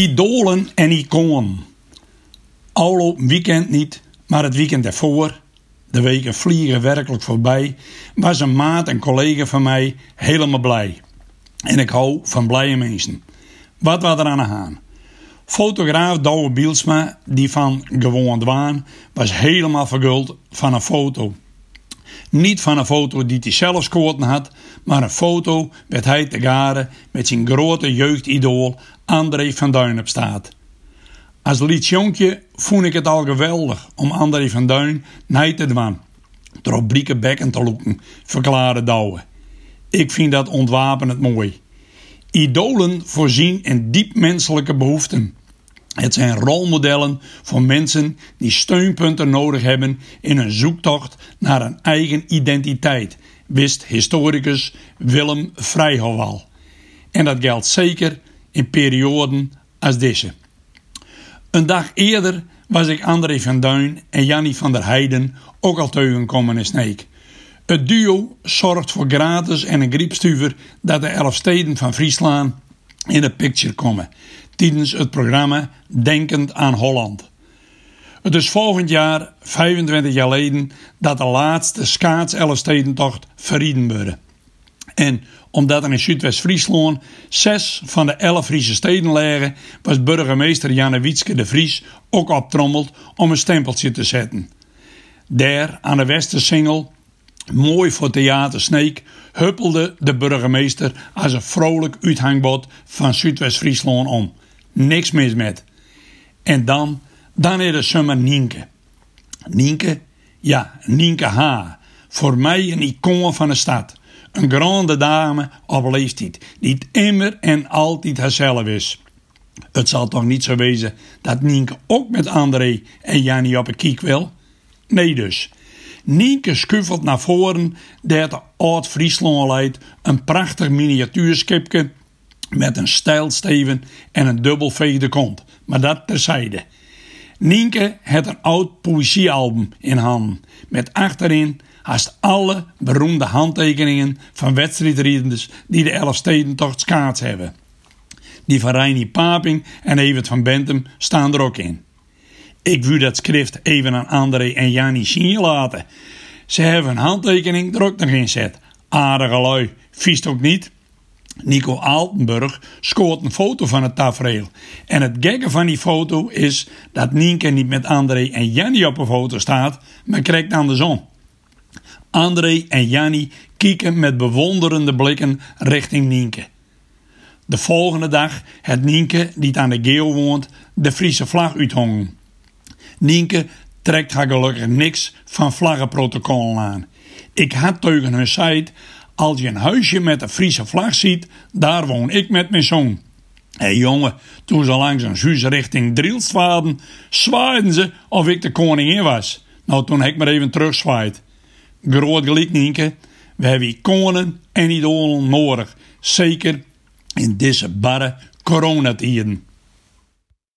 Idolen en iconen. Afgelopen weekend niet, maar het weekend ervoor, de weken vliegen werkelijk voorbij, was een maat en collega van mij helemaal blij. En ik hou van blije mensen. Wat was er aan de hand? Fotograaf Douwe Bielsma, die van Gewoon Dwaan, was helemaal verguld van een foto. Niet van een foto die hij zelf scoorten had, maar een foto werd hij te garen met zijn grote jeugdidool André van Duin op staat. Als liedjonkje vond ik het al geweldig om André van Duin naar te doen. Door bekken te loeken, verklaarde Douwe. Ik vind dat ontwapenend mooi. Idolen voorzien in diep menselijke behoeften. Het zijn rolmodellen voor mensen die steunpunten nodig hebben in een zoektocht naar een eigen identiteit, wist historicus Willem Vrijhowal. En dat geldt zeker in perioden als deze. Een dag eerder was ik André van Duin en Jannie van der Heijden ook al tegenkomen in Sneek. Het duo zorgt voor gratis en een griepstuver dat de elf steden van Friesland in de picture komen tijdens het programma Denkend aan Holland. Het is volgend jaar, 25 jaar geleden, dat de laatste schaats-Elfstedentocht verrieden wordt. En omdat er in Zuidwest-Friesland zes van de elf Friese steden liggen, was burgemeester Janne Wietske de Vries ook optrommeld om een stempeltje te zetten. Daar, aan de Westersingel, mooi voor Theater Sneek, huppelde de burgemeester als een vrolijk uithangbod van Zuidwest-Friesland om. Niks mis met. En dan, dan is er zomaar Nienke. Nienke, ja, Nienke H. Voor mij een icoon van de stad. Een grande dame op leeftijd, die het immer en altijd haarzelf is. Het zal toch niet zo wezen dat Nienke ook met André en Jannie op een kiek wil? Nee dus. Nienke schuffelt naar voren, dat de oud-Friesland leidt, een prachtig miniatuurskipje met een stijlsteven en een dubbelveegde kont. Maar dat terzijde. Nienke heeft een oud poëziealbum in handen. Met achterin haast alle beroemde handtekeningen van wedstrijdrijders die de Elfstedentocht schaats hebben. Die van Reini Paping en Evert van Bentum staan er ook in. Ik wil dat schrift even aan André en Jannie zien laten. Ze hebben een handtekening er ook nog in zet. Aardige lui, vies ook niet? Nico Altenburg scoort een foto van het tafereel. En het gekke van die foto is dat Nienke niet met André en Jannie op een foto staat, maar krijgt zon. André en Jannie kijken met bewonderende blikken richting Nienke. De volgende dag het Nienke, die aan de Geel woont, de Friese vlag uithongen. Nienke trekt haar gelukkig niks van vlaggenprotocollen aan. Ik had tegen hun site als je een huisje met een Friese vlag ziet, daar woon ik met mijn zoon. Hé hey jongen, toen ze langs een huis richting Drielst zwaaiden ze of ik de koningin was. Nou, toen heb ik maar even terugzwaaid. Groot gelijk, Nienke. We hebben iconen en idolen nodig. Zeker in deze barre coronatijden.